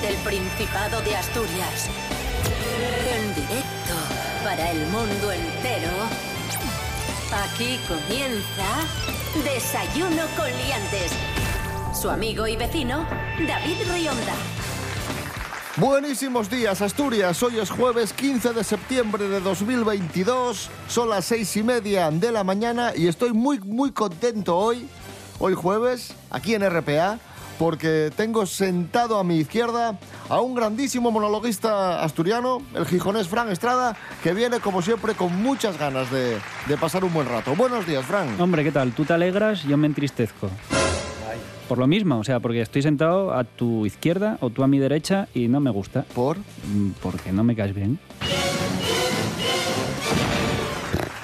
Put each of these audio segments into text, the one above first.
desde el Principado de Asturias. En directo para el mundo entero. Aquí comienza Desayuno con Liantes. Su amigo y vecino, David Rionda. Buenísimos días, Asturias. Hoy es jueves 15 de septiembre de 2022. Son las seis y media de la mañana y estoy muy, muy contento hoy, hoy jueves, aquí en RPA, porque tengo sentado a mi izquierda a un grandísimo monologuista asturiano, el gijonés Fran Estrada, que viene como siempre con muchas ganas de, de pasar un buen rato. Buenos días, Fran. Hombre, ¿qué tal? Tú te alegras, yo me entristezco. Por lo mismo, o sea, porque estoy sentado a tu izquierda o tú a mi derecha y no me gusta. ¿Por? Mm, Porque no me caes bien.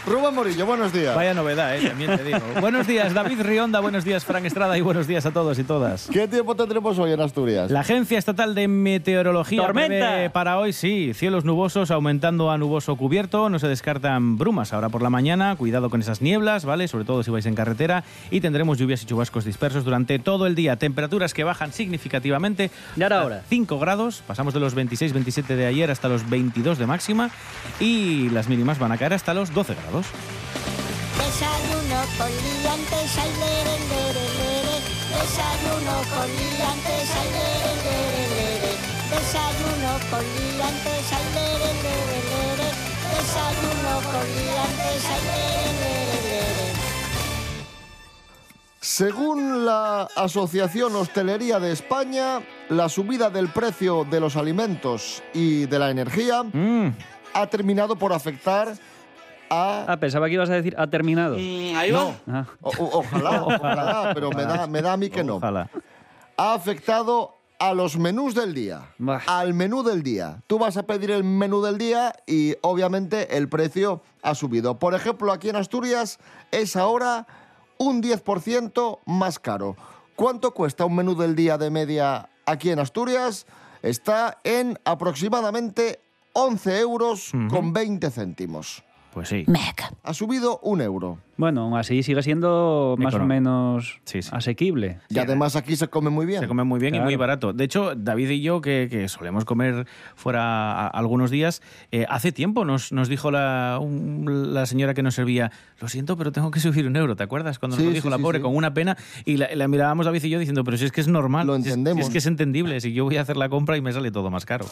Rubén Morillo, buenos días. Vaya novedad, ¿eh? también te digo. buenos días, David Rionda, buenos días, Fran Estrada y buenos días a todos y todas. ¿Qué tiempo tendremos hoy en Asturias? La Agencia Estatal de Meteorología ¡Tormenta! para hoy, sí, cielos nubosos aumentando a nuboso cubierto, no se descartan brumas ahora por la mañana, cuidado con esas nieblas, ¿vale? Sobre todo si vais en carretera y tendremos lluvias y chubascos dispersos durante todo el día, temperaturas que bajan significativamente. ¿Y ahora, ahora? 5 grados, pasamos de los 26-27 de ayer hasta los 22 de máxima y las mínimas van a caer hasta los 12 grados. Desayuno con liantes, ay, lere, lere, lere. Desayuno con liantes, ay, lere, lere, lere. Desayuno con liantes, ay, lere, lere, lere. Desayuno con liantes, ay, lere, lere, lere. Según la Asociación Hostelería de España, la subida del precio de los alimentos y de la energía Mm, ha terminado por afectar Ah, pensaba que ibas a decir ha terminado. No, Ah, o- o- ojalá, ojalá, pero me da, me da a mí que no. Ojalá. Ha afectado a los menús del día. Bah. Al menú del día. Tú vas a pedir el menú del día y obviamente el precio ha subido. Por ejemplo, aquí en Asturias es ahora un 10% más caro. ¿Cuánto cuesta un menú del día de media aquí en Asturias? Está en aproximadamente 11 euros con 20 céntimos. Pues sí. Ha subido un euro. Bueno, aún así sigue siendo más o Económico. menos Sí, sí. asequible. Y además aquí se come muy bien. Se come muy bien y Claro. muy barato. De hecho, David y yo, que, que solemos comer fuera a- algunos días, eh, hace tiempo nos, nos dijo la, un- la señora que nos servía, lo siento, pero tengo que subir un euro, ¿te acuerdas? Cuando Sí, nos lo dijo sí, la sí, pobre, sí. con una pena, y la, la mirábamos David y yo diciendo, pero si es que es normal, Lo si es- si entendemos. es, que es entendible, si yo voy a hacer la compra y me sale todo más caro.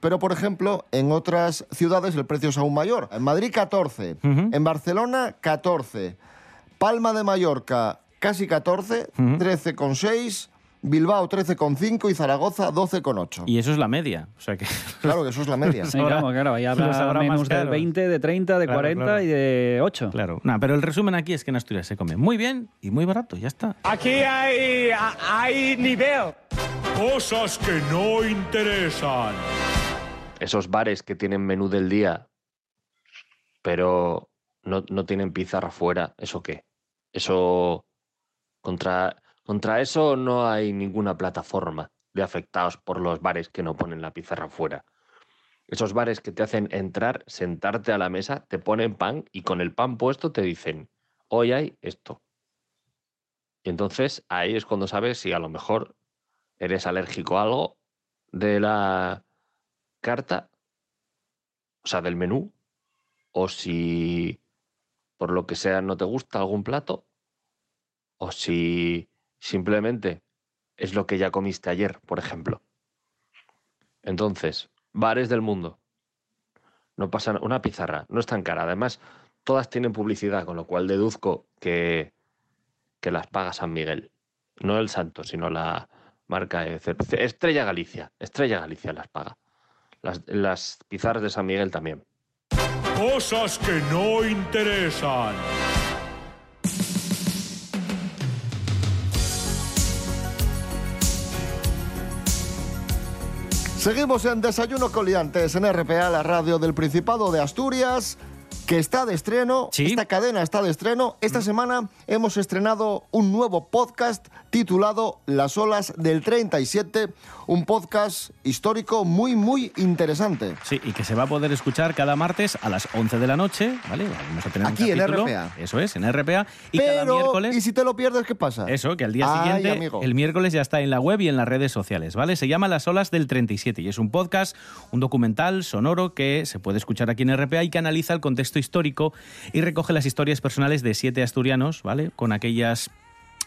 Pero, por ejemplo, en otras ciudades el precio es aún mayor. En Madrid, 14. En Barcelona, 14. Palma de Mallorca, casi 14. 13,6. Bilbao, 13,5. Y Zaragoza, 12,8. Y eso es la media, o sea que... Claro que eso es la media. Sí, claro, claro, ahí habrá menús del caros. 20, de 30, de Claro, 40 claro. y de 8. Claro, Nah, pero el resumen aquí es que en Asturias se come muy bien y muy barato, ya está. Aquí hay, hay nivel. Cosas que no interesan. esos bares que tienen menú del día, pero no, no tienen pizarra fuera, ¿eso qué? Eso. Contra, contra eso no hay ninguna plataforma de afectados por los bares que no ponen la pizarra fuera. Esos bares que te hacen entrar, sentarte a la mesa, te ponen pan y con el pan puesto te dicen, hoy hay esto. Y entonces ahí es cuando sabes si a lo mejor eres alérgico a algo de la carta, o sea, del menú, o si por lo que sea no te gusta algún plato, o si simplemente es lo que ya comiste ayer, por ejemplo. Entonces, bares del mundo. No pasa na- una pizarra, no es tan cara. Además, todas tienen publicidad, con lo cual deduzco que, que las paga San Miguel. No el santo, sino la marca de. Estrella Galicia. Estrella Galicia las paga. Las, las pizarras de San Miguel también. Cosas que no interesan. Seguimos en Desayuno Coliantes en RPA, la radio del Principado de Asturias. que está de estreno, Sí. esta cadena está de estreno. Esta semana hemos estrenado un nuevo podcast titulado Las olas del 37, un podcast histórico muy, muy interesante. Sí, y que se va a poder escuchar cada martes a las 11 de la noche, ¿vale? Vamos a tener un Aquí en capítulo. RPA. Eso es, en RPA. Y cada Pero, miércoles... ¿y si te lo pierdes, qué pasa? Eso, que al día Ay, siguiente, amigo. el miércoles ya está en la web y en las redes sociales, ¿vale? Se llama Las Olas del 37 y es un podcast, un documental sonoro que se puede escuchar aquí en RPA y que analiza el contexto histórico y recoge las historias personales de siete asturianos, ¿vale? Con aquellas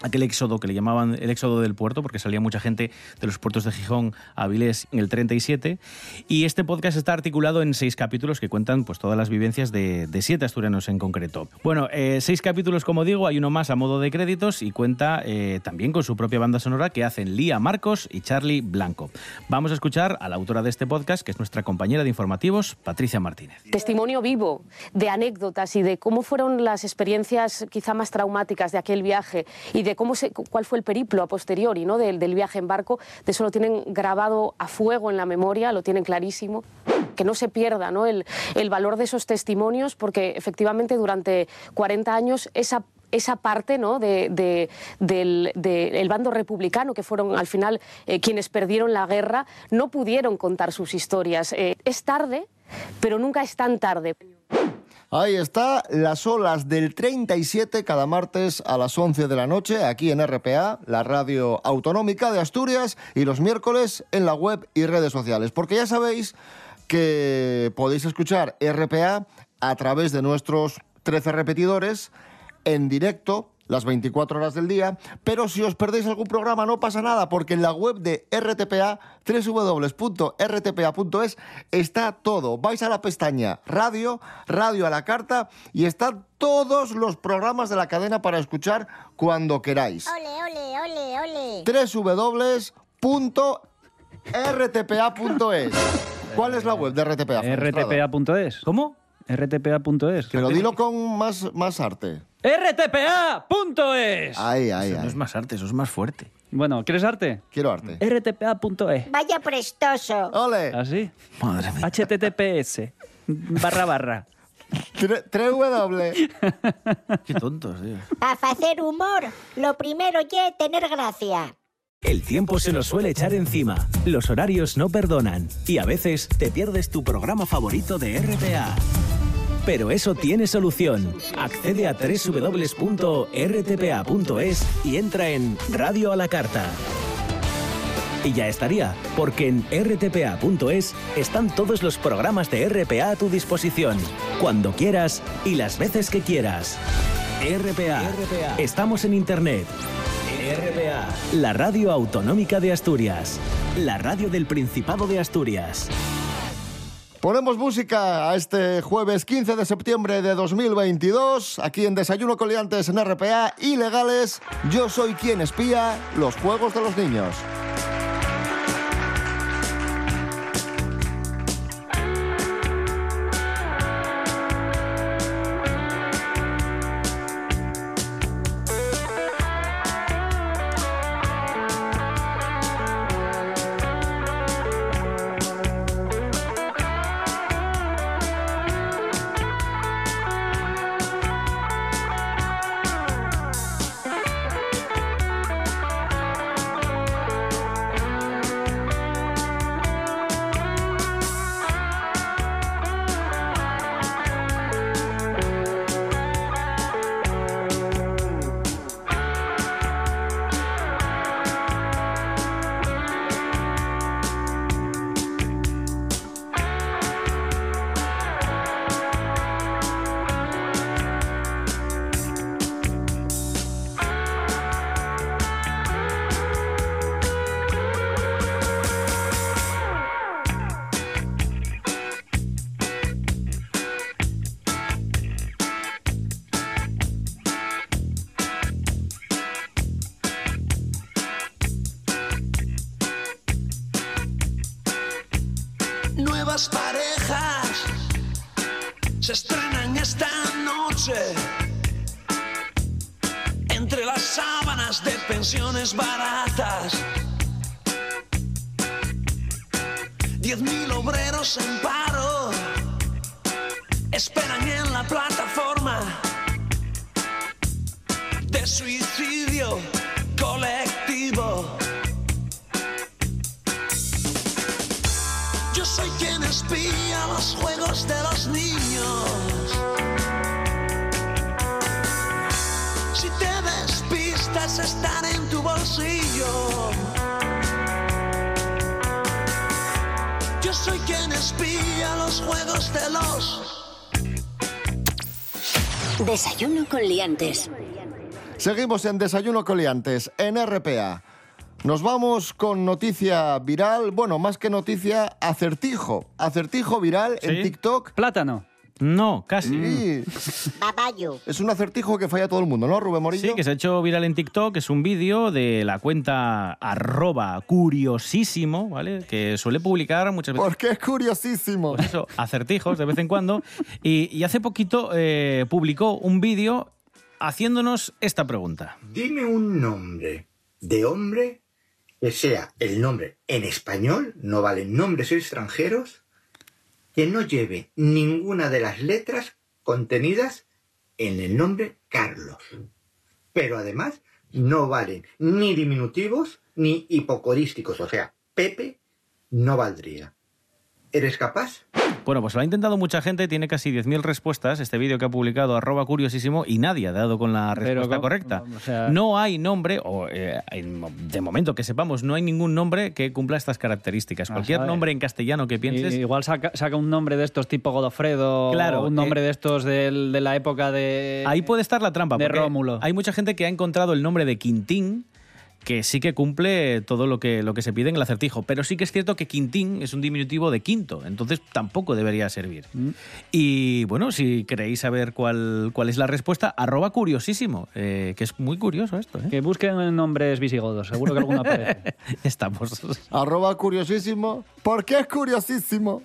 aquel éxodo que le llamaban el éxodo del puerto, porque salía mucha gente de los puertos de Gijón a Avilés en el 37. Y este podcast está articulado en seis capítulos que cuentan pues, todas las vivencias de, siete asturianos en concreto. Bueno, eh, seis capítulos, como digo, hay uno más a modo de créditos y cuenta eh, también con su propia banda sonora que hacen Lía Marcos y Charlie Blanco. Vamos a escuchar a la autora de este podcast, que es nuestra compañera de informativos, Patricia Martínez. testimonio vivo de anécdotas y de cómo fueron las experiencias quizá más traumáticas de aquel viaje y de cómo se, cuál fue el periplo a posteriori ¿no? del, del viaje en barco. De eso lo tienen grabado a fuego en la memoria, lo tienen clarísimo. Que no se pierda ¿no? El, el valor de esos testimonios, porque efectivamente durante 40 años esa esa parte ¿no? de, de- del de- el bando republicano, que fueron al final eh, quienes perdieron la guerra, no pudieron contar sus historias. Eh, es tarde, pero nunca es tan tarde. Ahí está, las olas del 37 cada martes a las 11 de la noche aquí en RPA, la radio autonómica de Asturias, y los miércoles en la web y redes sociales. Porque ya sabéis que podéis escuchar RPA a través de nuestros 13 repetidores en directo las 24 horas del día, pero si os perdéis algún programa no pasa nada, porque en la web de RTPA, www.rtpa.es, está todo. Vais a la pestaña Radio, Radio a la carta, y están todos los programas de la cadena para escuchar cuando queráis. Ole, ole, ole, ole. www.rtpa.es. ¿Cuál es la web de RTPA? Rtpa.es. ¿Cómo? rtpa.es. Pero dilo con más, más arte. rtpa.es. Ahí, ahí, Eso no ahí. es más arte, eso es más fuerte. Bueno, ¿quieres arte? Quiero arte. rtpa.es. Vaya prestoso. ¡Ole! ¿Así? Madre mía. https. Barra barra. Tre- Tres W. Qué tontos, tío. Para hacer humor, lo primero ya es tener gracia. El tiempo se nos suele echar encima, los horarios no perdonan y a veces te pierdes tu programa favorito de RPA. Pero eso tiene solución. Accede a www.rtpa.es y entra en Radio a la Carta. Y ya estaría, porque en rtpa.es están todos los programas de RPA a tu disposición, cuando quieras y las veces que quieras. RPA. Estamos en Internet. RPA. La radio autonómica de Asturias. La radio del Principado de Asturias. Ponemos música a este jueves 15 de septiembre de 2022, aquí en Desayuno Coliantes en RPA, ilegales. Yo soy quien espía los juegos de los niños. Yo soy quien espía los juegos de los Desayuno con liantes. Seguimos en Desayuno Coliantes, en RPA. Nos vamos con noticia viral, bueno, más que noticia, acertijo. Acertijo viral en. TikTok. Plátano. No, casi. Sí, Babayo. es un acertijo que falla todo el mundo, ¿no, Rubén Morillo? Sí, que se ha hecho viral en TikTok. Es un vídeo de la cuenta arroba curiosísimo, ¿vale? Que suele publicar muchas veces Porque es curiosísimo. pues eso, acertijos de vez en cuando. Y, y hace poquito eh, publicó un vídeo haciéndonos esta pregunta. Dime un nombre de hombre que sea el nombre en español, no valen nombres extranjeros, que no lleve ninguna de las letras contenidas en el nombre Carlos. Pero además no valen ni diminutivos ni hipocorísticos, o sea, Pepe no valdría. ¿Eres capaz? Bueno, pues lo ha intentado mucha gente, tiene casi 10.000 respuestas, este vídeo que ha publicado arroba curiosísimo, y nadie ha dado con la respuesta co- correcta. o sea- No hay nombre, o eh, en- de momento que sepamos, no hay ningún nombre que cumpla estas características. Ah, Cualquier sabe. nombre en castellano que pienses... Igual saca, saca un nombre de estos tipo Godofredo, Claro, o un nombre eh, de estos del- de la época de... Ahí puede estar la trampa. de Rómulo. Hay mucha gente que ha encontrado el nombre de Quintín que sí que cumple todo lo que, lo que se pide en el acertijo. Pero sí que es cierto que Quintín es un diminutivo de quinto, entonces tampoco debería servir. Mm. Y bueno, si queréis saber cuál, cuál es la respuesta, arroba curiosísimo, eh, que es muy curioso esto. ¿eh? Que busquen nombres visigodos, seguro que alguno aparece. Estamos. Arroba curiosísimo. ¿Por qué es curiosísimo?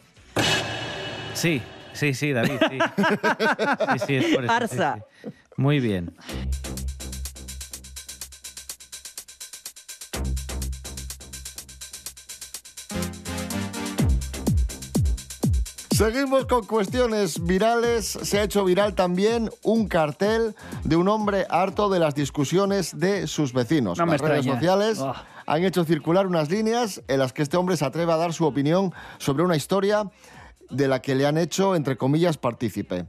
Sí, sí, sí, David, sí. Sí, sí, es por eso, sí, Barça. sí. Muy bien. Seguimos con cuestiones virales. Se ha hecho viral también un cartel de un hombre harto de las discusiones de sus vecinos. No me Las redes extraña. sociales Oh. han hecho circular unas líneas en las que este hombre se atreve a dar su opinión sobre una historia de la que le han hecho, entre comillas, partícipe.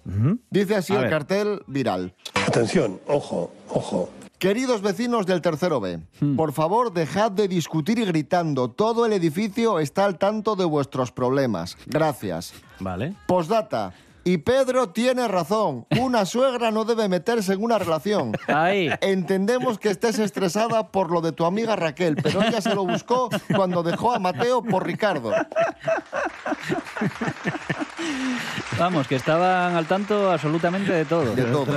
Dice así A el ver. cartel viral. Atención, ojo, ojo. Queridos vecinos del tercero B, Hmm. por favor dejad de discutir y gritando. Todo el edificio está al tanto de vuestros problemas. Gracias. Vale. Postdata. Y Pedro tiene razón. Una suegra no debe meterse en una relación. Ahí. Entendemos que estés estresada por lo de tu amiga Raquel, pero ella se lo buscó cuando dejó a Mateo por Ricardo. Vamos, que estaban al tanto absolutamente de todo. De todo.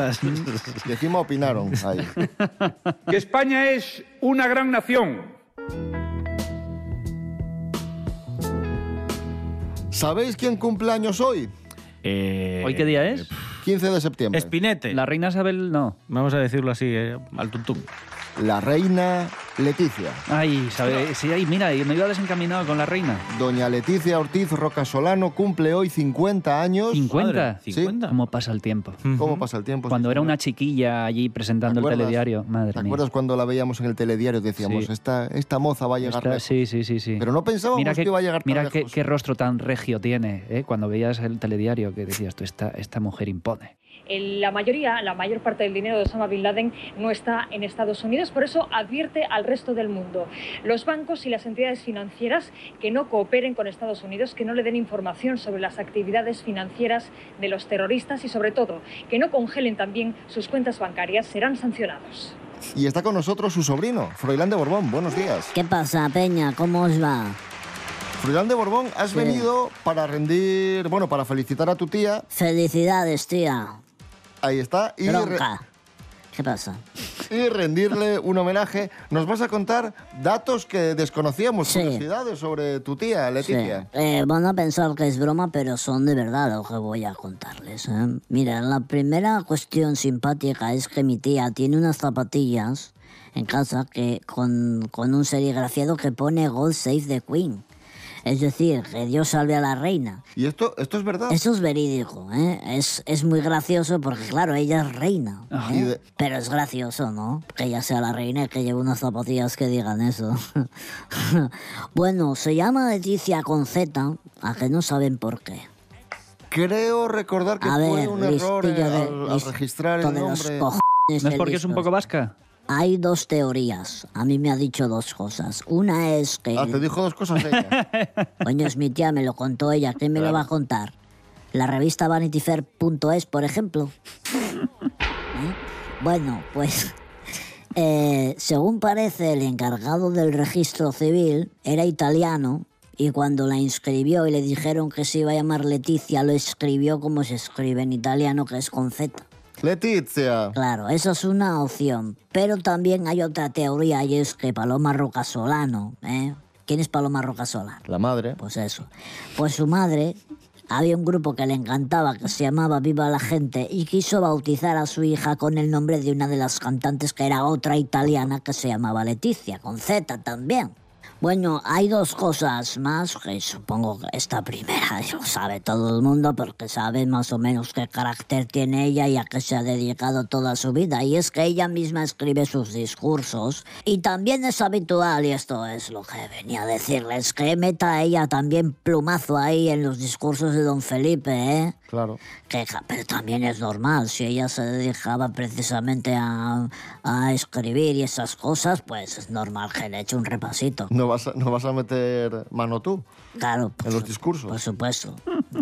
Y encima opinaron ahí. Que España es una gran nación. ¿Sabéis quién cumple años hoy? Eh, ¿Hoy qué día es? 15 de septiembre. Espinete. La reina Isabel, no. Vamos a decirlo así, eh, al tuntum. La reina Leticia. Ay, sabe, sí, ay, mira, me iba desencaminado con la reina. Doña Leticia Ortiz Rocasolano cumple hoy 50 años. 50. Madre, 50. ¿Cómo pasa el tiempo? ¿Cómo pasa el tiempo? Cuando Sí, era señor. una chiquilla allí presentando el telediario. Madre ¿Te mía. acuerdas cuando la veíamos en el telediario? Decíamos, Sí. esta, esta moza va a llegar lejos. sí, sí, sí, sí. Pero no pensábamos mira que iba a llegar tan Mira qué, lejos. qué rostro tan regio tiene, ¿eh? Cuando veías el telediario que decías, tú, esta, esta mujer impone. El- La mayoría, la mayor parte del dinero de Osama Bin Laden no está en Estados Unidos, por eso advierte al resto del mundo. Los bancos y las entidades financieras que no cooperen con Estados Unidos, que no le den información sobre las actividades financieras de los terroristas y sobre todo que no congelen también sus cuentas bancarias serán sancionados. Y está con nosotros su sobrino, Froilán de Borbón. Buenos días. ¿Qué pasa, Peña? ¿Cómo os va? Froilán de Borbón, has Sí. venido para rendir, bueno, para felicitar a tu tía. Felicidades, tía. Ahí está. Y, Bronca. ¿Qué pasa? y rendirle un homenaje. Nos vas a contar datos que desconocíamos, Sí. curiosidades sobre tu tía, Leticia. Sí. Eh, van a pensar que es broma, pero son de verdad lo que voy a contarles. ¿eh? Mira, la primera cuestión simpática es que mi tía tiene unas zapatillas en casa que con, con un serigrafiado que pone God Save the Queen. Es decir, que Dios salve a la reina. ¿Y esto, esto es verdad? Eso es verídico, ¿eh? Es, es muy gracioso porque, claro, ella es reina. ¿eh? De- Pero es gracioso, ¿no? Que ella sea la reina y que lleve unas zapatillas que digan eso. bueno, se llama Leticia con Z, a que no saben por qué. Creo recordar que A fue ver, un error eh, de- al, registrar el los nombre. ¿No es porque es un poco vasca? Hay dos teorías. A mí me ha dicho dos cosas. Una es que... Ah, te dijo dos cosas ella. Coño, es mi tía, me lo contó ella. ¿Quién me lo va a contar? La revista VanityFair.es, por ejemplo. ¿Eh? Bueno, pues... eh, según parece, el encargado del registro civil era italiano y cuando la inscribió y le dijeron que se iba a llamar Leticia, lo escribió como se escribe en italiano, que es con Z. Letizia. Claro, eso es una opción. Pero también hay otra teoría y es que Paloma Rocasolano, ¿eh? ¿Quién es Paloma Rocasolano? La madre. Pues eso. Pues su madre, había un grupo que le encantaba que se llamaba Viva la Gente y quiso bautizar a su hija con el nombre de una de las cantantes que era otra italiana que se llamaba Leticia, con Z también. Bueno, hay dos cosas más que supongo que esta primera lo sabe todo el mundo porque sabe más o menos qué carácter tiene ella y a qué se ha dedicado toda su vida. Y es que ella misma escribe sus discursos y también es habitual, y esto es lo que venía a decirles, que meta ella también plumazo ahí en los discursos de don Felipe, ¿eh? Claro. Que, pero también es normal, si ella se dedicaba precisamente a, a escribir y esas cosas, pues es normal que le eche un repasito. No vas, a, no vas a meter mano tú Claro, en los discursos. por supuesto.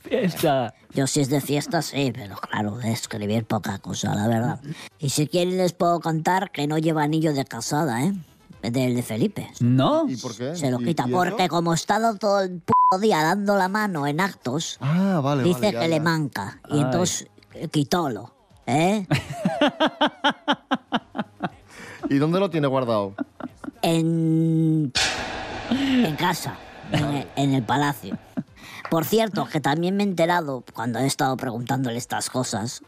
Fiesta. Yo si es de fiesta, sí, pero claro, de escribir poca cosa, la verdad. Y si quieren les puedo contar que no lleva anillo de casada, ¿eh? Del de Felipe. ¿No? ¿Y por qué? Se lo ¿Y- quita, eso? porque como está dado todo el puto día dando la mano en actos, Ah, vale, dice vale, ya, que ya. le manca. Y Ay. entonces eh, quitólo, ¿eh? ¿Y dónde lo tiene guardado? En, en casa, en el, en el palacio. Por cierto, que también me he enterado, cuando he estado preguntándole estas cosas,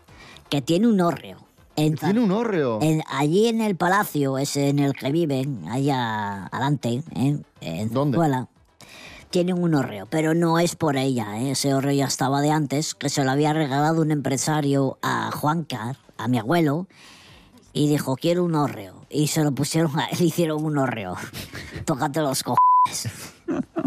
que tiene un hórreo. En- Tiene un hórreo. en- allí en el palacio, ese en el que viven, allá adelante, ¿eh? en ¿Dónde? Zuela, tienen un hórreo, pero no es por ella, ¿eh? ese hórreo ya estaba de antes, que se lo había regalado un empresario a Juancar, a mi abuelo, y dijo, quiero un hórreo. Y se lo pusieron a él, hicieron un hórreo. Tócate los cojones.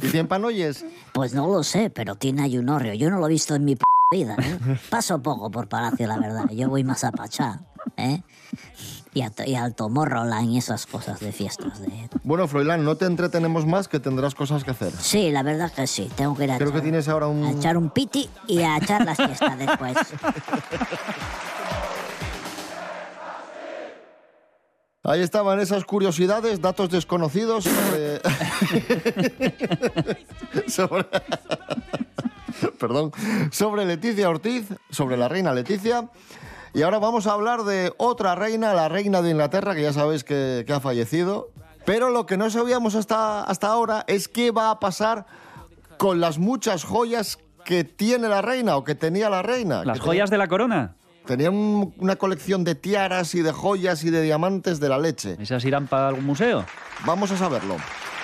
¿Y tiene panoyes? Pues no lo sé, pero tiene ahí un hórreo. Yo no lo he visto en mi p vida, ¿eh? Paso poco por Palacio, la verdad. Yo voy más a Pachá, ¿eh? Y, a, y al Tomorrowland y esas cosas de fiestas. De... Bueno, Froilán, no te entretenemos más, que tendrás cosas que hacer. Sí, la verdad que sí. Tengo que ir a, Creo que echar, tienes ahora a un... echar un piti y a echar la siesta después. Ahí estaban esas curiosidades, datos desconocidos sobre... sobre... Perdón. Sobre Leticia Ortiz, sobre la reina Leticia. Y ahora vamos a hablar de otra reina, la reina de Inglaterra, que ya sabéis que, que ha fallecido. Pero lo que no sabíamos hasta, hasta ahora es qué va a pasar con las muchas joyas que tiene la reina o que tenía la reina. Las joyas de la corona. Tenía un- una colección de tiaras y de joyas y de diamantes de la leche. ¿Esas irán para algún museo? Vamos a saberlo.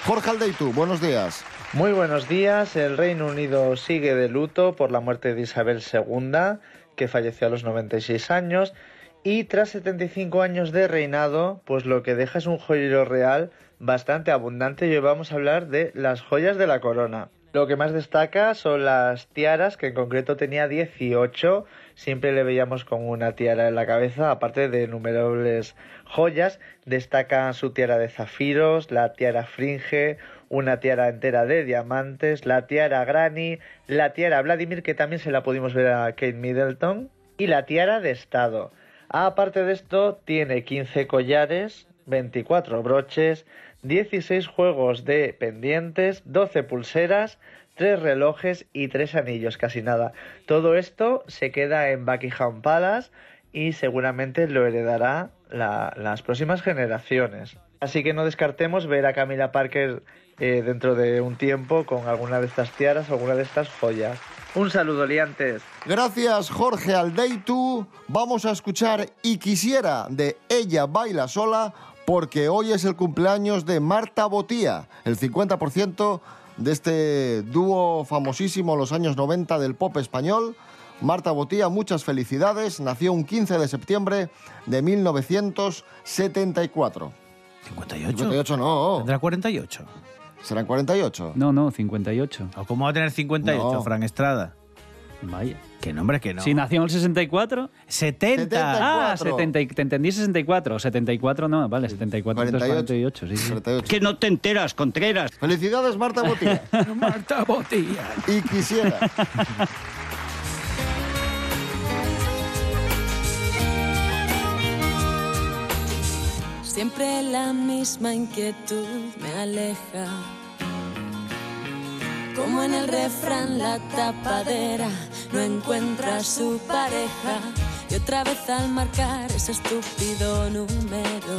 Jorge Aldeitu, buenos días. Muy buenos días. El Reino Unido sigue de luto por la muerte de Isabel II, que falleció a los 96 años. Y tras 75 años de reinado, pues lo que deja es un joyero real bastante abundante. Y hoy vamos a hablar de las joyas de la corona. Lo que más destaca son las tiaras, que en concreto tenía 18. Siempre le veíamos con una tiara en la cabeza, aparte de innumerables joyas. Destaca su tiara de zafiros, la tiara fringe, una tiara entera de diamantes, la tiara Granny, la tiara Vladimir, que también se la pudimos ver a Kate Middleton, y la tiara de Estado. Aparte de esto, tiene 15 collares, 24 broches, 16 juegos de pendientes, 12 pulseras, 3 relojes y 3 anillos, casi nada. Todo esto se queda en Buckingham Palace y seguramente lo heredará la- las próximas generaciones. Así que no descartemos ver a Camila Parker eh, dentro de un tiempo con alguna de estas tiaras o alguna de estas joyas. Un saludo, liantes. Gracias, Jorge Aldeitu. Vamos a escuchar Y quisiera de Ella baila sola porque hoy es el cumpleaños de Marta Botía, el 50% de este dúo famosísimo en los años 90 del pop español. Marta Botía, muchas felicidades. Nació un 15 de septiembre de 1974. 58. 58 no. ¿Tendrá 48? ¿Serán 48? No, no, 58. ¿O cómo va a tener 58, No. Fran Estrada? Vaya. Que nombre que no. Si nació en el 64. 70. Ah, 70, y- te entendí 64. 74 no, vale, 74 entonces 48. sí, sí. Que no te enteras, Contreras. Felicidades, Marta Botía. Marta Botía. Y quisiera. Siempre la misma inquietud me aleja. Como en el refrán la tapadera no encuentra su pareja. Y otra vez al marcar ese estúpido número.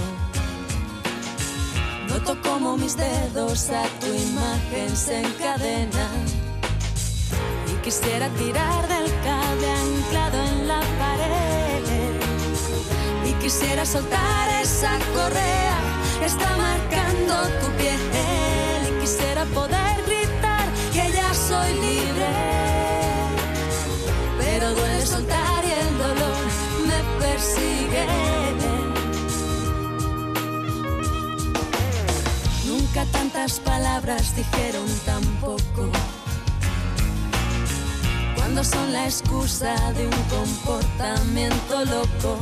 Noto como mis dedos a tu imagen se encadenan. Y quisiera tirar del cable anclado en la pared. Y quisiera soltar esa correa que está marcando tu piel. Y quisiera poder soy libre. Pero duele soltar y el dolor me persigue. Nunca tantas palabras dijeron tan poco. Cuando son la excusa de un comportamiento loco.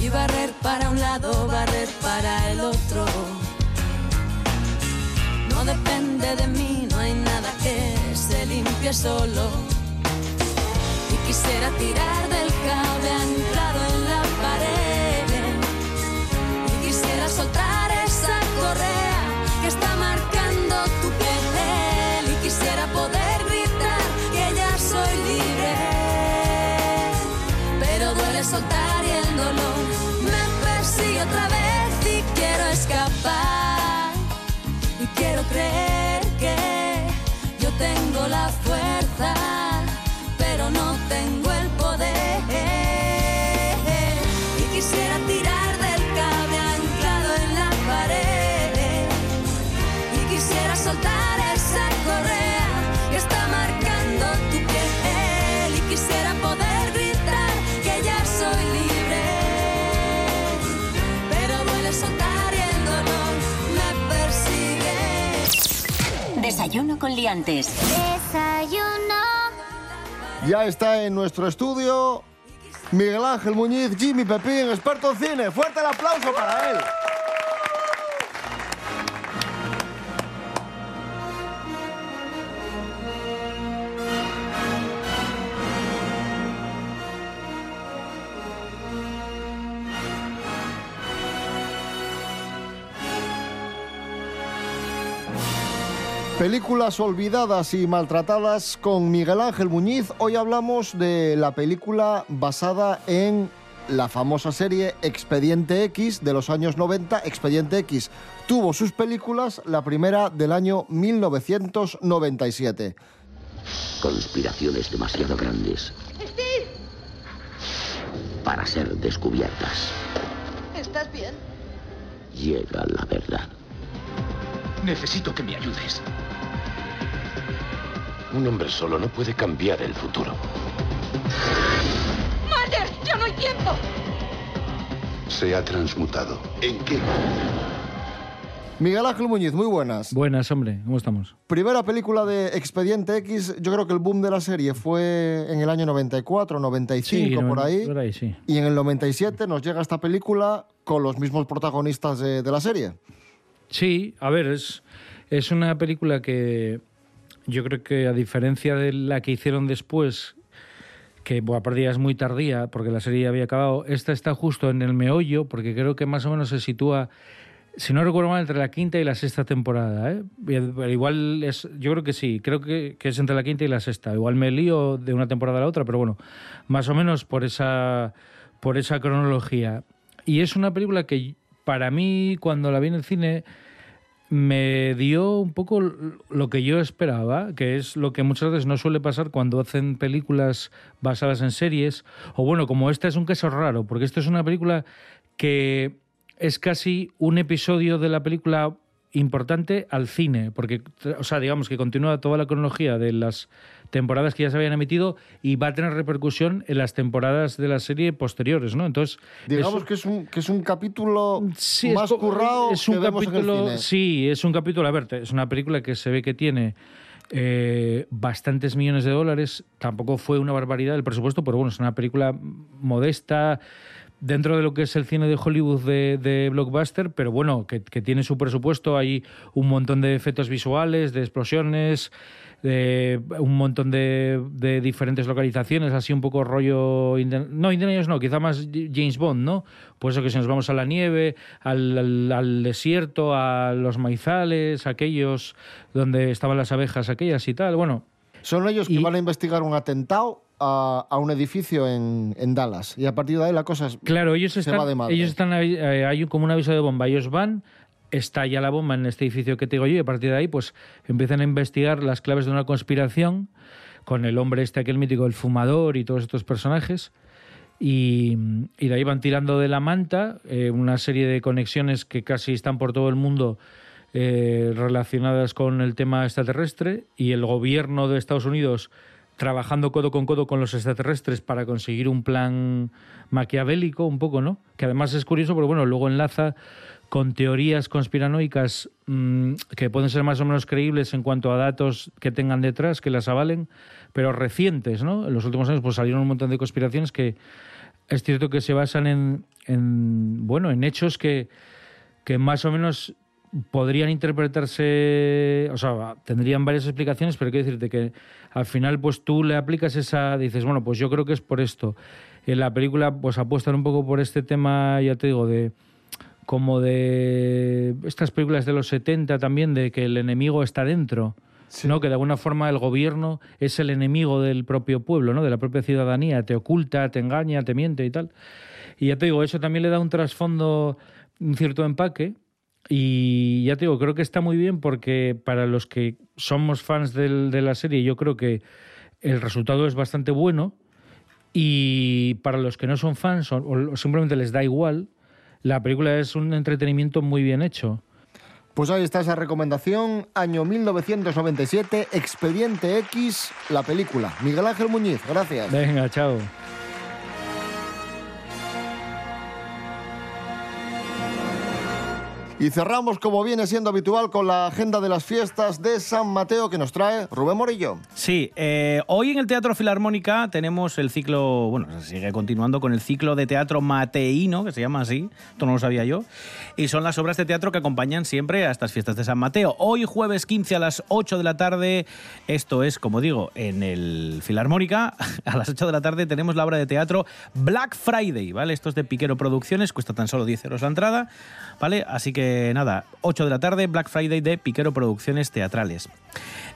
Y barrer para un lado, barrer para solo. Y quisiera tirar del cable anclado en la pared. Y quisiera soltar esa correa que está marcando tu piel. Y quisiera poder gritar que ya soy libre. Pero duele soltar y el dolor me persigue otra vez y quiero escapar. Y quiero creer que pero no tengo el poder. Y quisiera tirar del cable anclado en la pared. Y quisiera soltar esa correa que está marcando tu piel. Y quisiera poder gritar que ya soy libre. Pero duele soltar y el dolor me persigue. Desayuno con liantes. Desayuno. Ya está en nuestro estudio Miguel Ángel Muñiz, Jimmy Pepín, experto en cine. Fuerte el aplauso para él. Películas olvidadas y maltratadas con Miguel Ángel Muñiz. Hoy hablamos de la película basada en la famosa serie Expediente X de los años 90. Expediente X tuvo sus películas, la primera del año 1997. Conspiraciones demasiado grandes para ser descubiertas. ¿Estás bien? Llega la verdad. Necesito que me ayudes. Un hombre solo no puede cambiar el futuro. ¡Mulder! ¡Ya no hay tiempo! Se ha transmutado. ¿En qué? Miguel Ángel Muñiz, muy buenas. Buenas, hombre. ¿Cómo estamos? Primera película de Expediente X, yo creo que el boom de la serie fue en el año 94, 95, Sí, por ahí. Por ahí, sí. Y en el 97 nos llega esta película con los mismos protagonistas de, de la serie. Sí, a ver, es, es una película que yo creo que a diferencia de la que hicieron después, que bueno, aparte ya es muy tardía porque la serie ya había acabado, esta está justo en el meollo porque creo que más o menos se sitúa, si no recuerdo mal, entre la quinta y la sexta temporada. ¿eh? Igual es, yo creo que sí, creo que, que es entre la quinta y la sexta. Igual me lío de una temporada a la otra, pero bueno, más o menos por esa, por esa cronología. Y es una película que para mí, cuando la vi en el cine, me dio un poco lo que yo esperaba, que es lo que muchas veces no suele pasar cuando hacen películas basadas en series, o bueno, como esta es un caso raro, porque esta es una película que es casi un episodio de la película importante al cine, porque, o sea, digamos que continúa toda la cronología de las temporadas que ya se habían emitido y va a tener repercusión en las temporadas de la serie posteriores, ¿no? Entonces, Digamos que es un, que es un capítulo Sí, más currado es un que vemos en el capítulo cine. sí es un capítulo a ver es una película que se ve que tiene eh, bastantes millones de dólares tampoco fue una barbaridad el presupuesto pero bueno es una película modesta dentro de lo que es el cine de Hollywood de, de blockbuster pero bueno que, que tiene su presupuesto hay un montón de efectos visuales de explosiones de un montón de, de diferentes localizaciones, así un poco rollo... No, Indiana no, quizá más James Bond, ¿no? Por eso que si nos vamos a la nieve, al, al- al desierto, a los maizales, aquellos donde estaban las abejas aquellas y tal, bueno... Son ellos que van a investigar un atentado a, a un edificio en, en Dallas. Y a partir de ahí la cosa es- Claro, ellos se están, va de madre. ellos están eh, hay como un aviso de bomba. Ellos van, estalla la bomba en este edificio que te digo yo, y a partir de ahí, pues empiezan a investigar las claves de una conspiración con el hombre este, aquel mítico, el fumador y todos estos personajes. Y, y de ahí van tirando de la manta eh, una serie de conexiones que casi están por todo el mundo eh, relacionadas con el tema extraterrestre y el gobierno de Estados Unidos trabajando codo con codo con los extraterrestres para conseguir un plan maquiavélico un poco, ¿no? Que además es curioso, pero bueno, luego enlaza con teorías conspiranoicas mm, que pueden ser más o menos creíbles en cuanto a datos que tengan detrás, que las avalen, pero recientes, ¿no? En los últimos años pues salieron un montón de conspiraciones que es cierto que se basan en, en bueno, en hechos que, que más o menos podrían interpretarse, o sea, tendrían varias explicaciones, pero quiero decirte que al final pues tú le aplicas esa, dices, bueno, pues yo creo que es por esto. En la película pues apuestan un poco por este tema, ya te digo, de como de estas películas de los 70 también, de que el enemigo está dentro. ¿no? Que de alguna forma el gobierno es el enemigo del propio pueblo, ¿no? de la propia ciudadanía, te oculta, te engaña, te miente y tal. Y ya te digo, eso también le da un trasfondo, un cierto empaque. Y ya te digo, creo que está muy bien porque para los que somos fans del- de la serie, yo creo que el resultado es bastante bueno. Y para los que no son fans o, o simplemente les da igual, la película es un entretenimiento muy bien hecho. Pues ahí está esa recomendación, año 1997, Expediente X, la película. Miguel Ángel Muñiz, gracias. Venga, chao. Y cerramos, como viene siendo habitual, con la agenda de las fiestas de San Mateo que nos trae Rubén Morillo. Sí, eh, hoy en el Teatro Filarmónica tenemos el ciclo, bueno, se sigue continuando con el ciclo de teatro mateíno, que se llama así, esto no lo sabía yo, y son las obras de teatro que acompañan siempre a estas fiestas de San Mateo. Hoy jueves 15 a las 8 de la tarde, esto es, como digo, en el Filarmónica, a las 8 de la tarde tenemos la obra de teatro Black Friday, ¿vale? Esto es de Piquero Producciones, cuesta tan solo 10 euros la entrada, ¿vale? Así que nada, 8 de la tarde, Black Friday de Piquero Producciones Teatrales.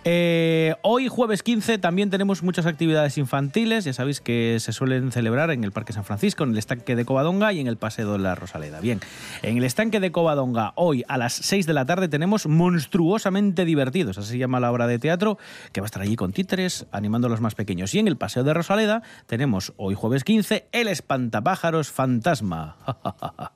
Eh, hoy, jueves 15, también tenemos muchas actividades infantiles. Ya sabéis que se suelen celebrar en el Parque San Francisco, en el estanque de Covadonga y en el Paseo de la Rosaleda. Bien, en el estanque de Covadonga, hoy a las 6 de la tarde, tenemos Monstruosamente Divertidos. Así se llama la obra de teatro, que va a estar allí con títeres, animando a los más pequeños. Y en el Paseo de Rosaleda, tenemos hoy, jueves 15, El Espantapájaros Fantasma.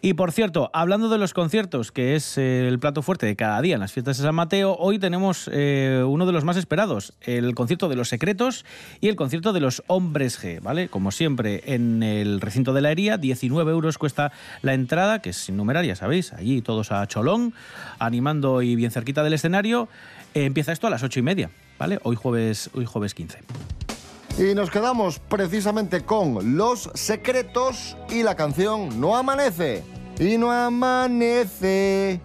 y por cierto, hablando de los conciertos, que es eh, el plato fuerte de cada día en las fiestas de San Mateo, hoy tenemos eh, uno de los más esperados, el concierto de los secretos y el concierto de los hombres G, ¿vale? Como siempre, en el recinto de la hería, 19 euros cuesta la entrada, que es sin numerar, ya sabéis, allí todos a cholón, animando y bien cerquita del escenario. Eh, empieza esto a las ocho y media, ¿vale? Hoy jueves, hoy jueves 15. Y nos quedamos precisamente con Los Secretos y la canción No Amanece. Y no amanece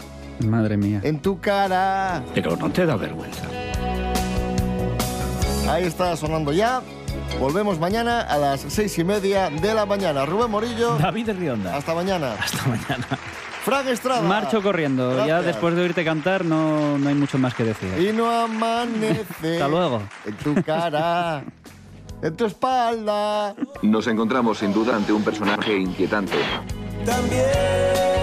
Madre mía. en tu cara. Pero no te da vergüenza. Ahí está sonando ya. Volvemos mañana a las seis y media de la mañana. Rubén Morillo. David Rionda. Hasta mañana. Hasta mañana. Frank Estrada. Marcho corriendo. Ya después de oírte cantar no, no hay mucho más que decir. Y no amanece. Hasta luego. En tu cara. en tu espalda. Nos encontramos sin duda ante un personaje inquietante. También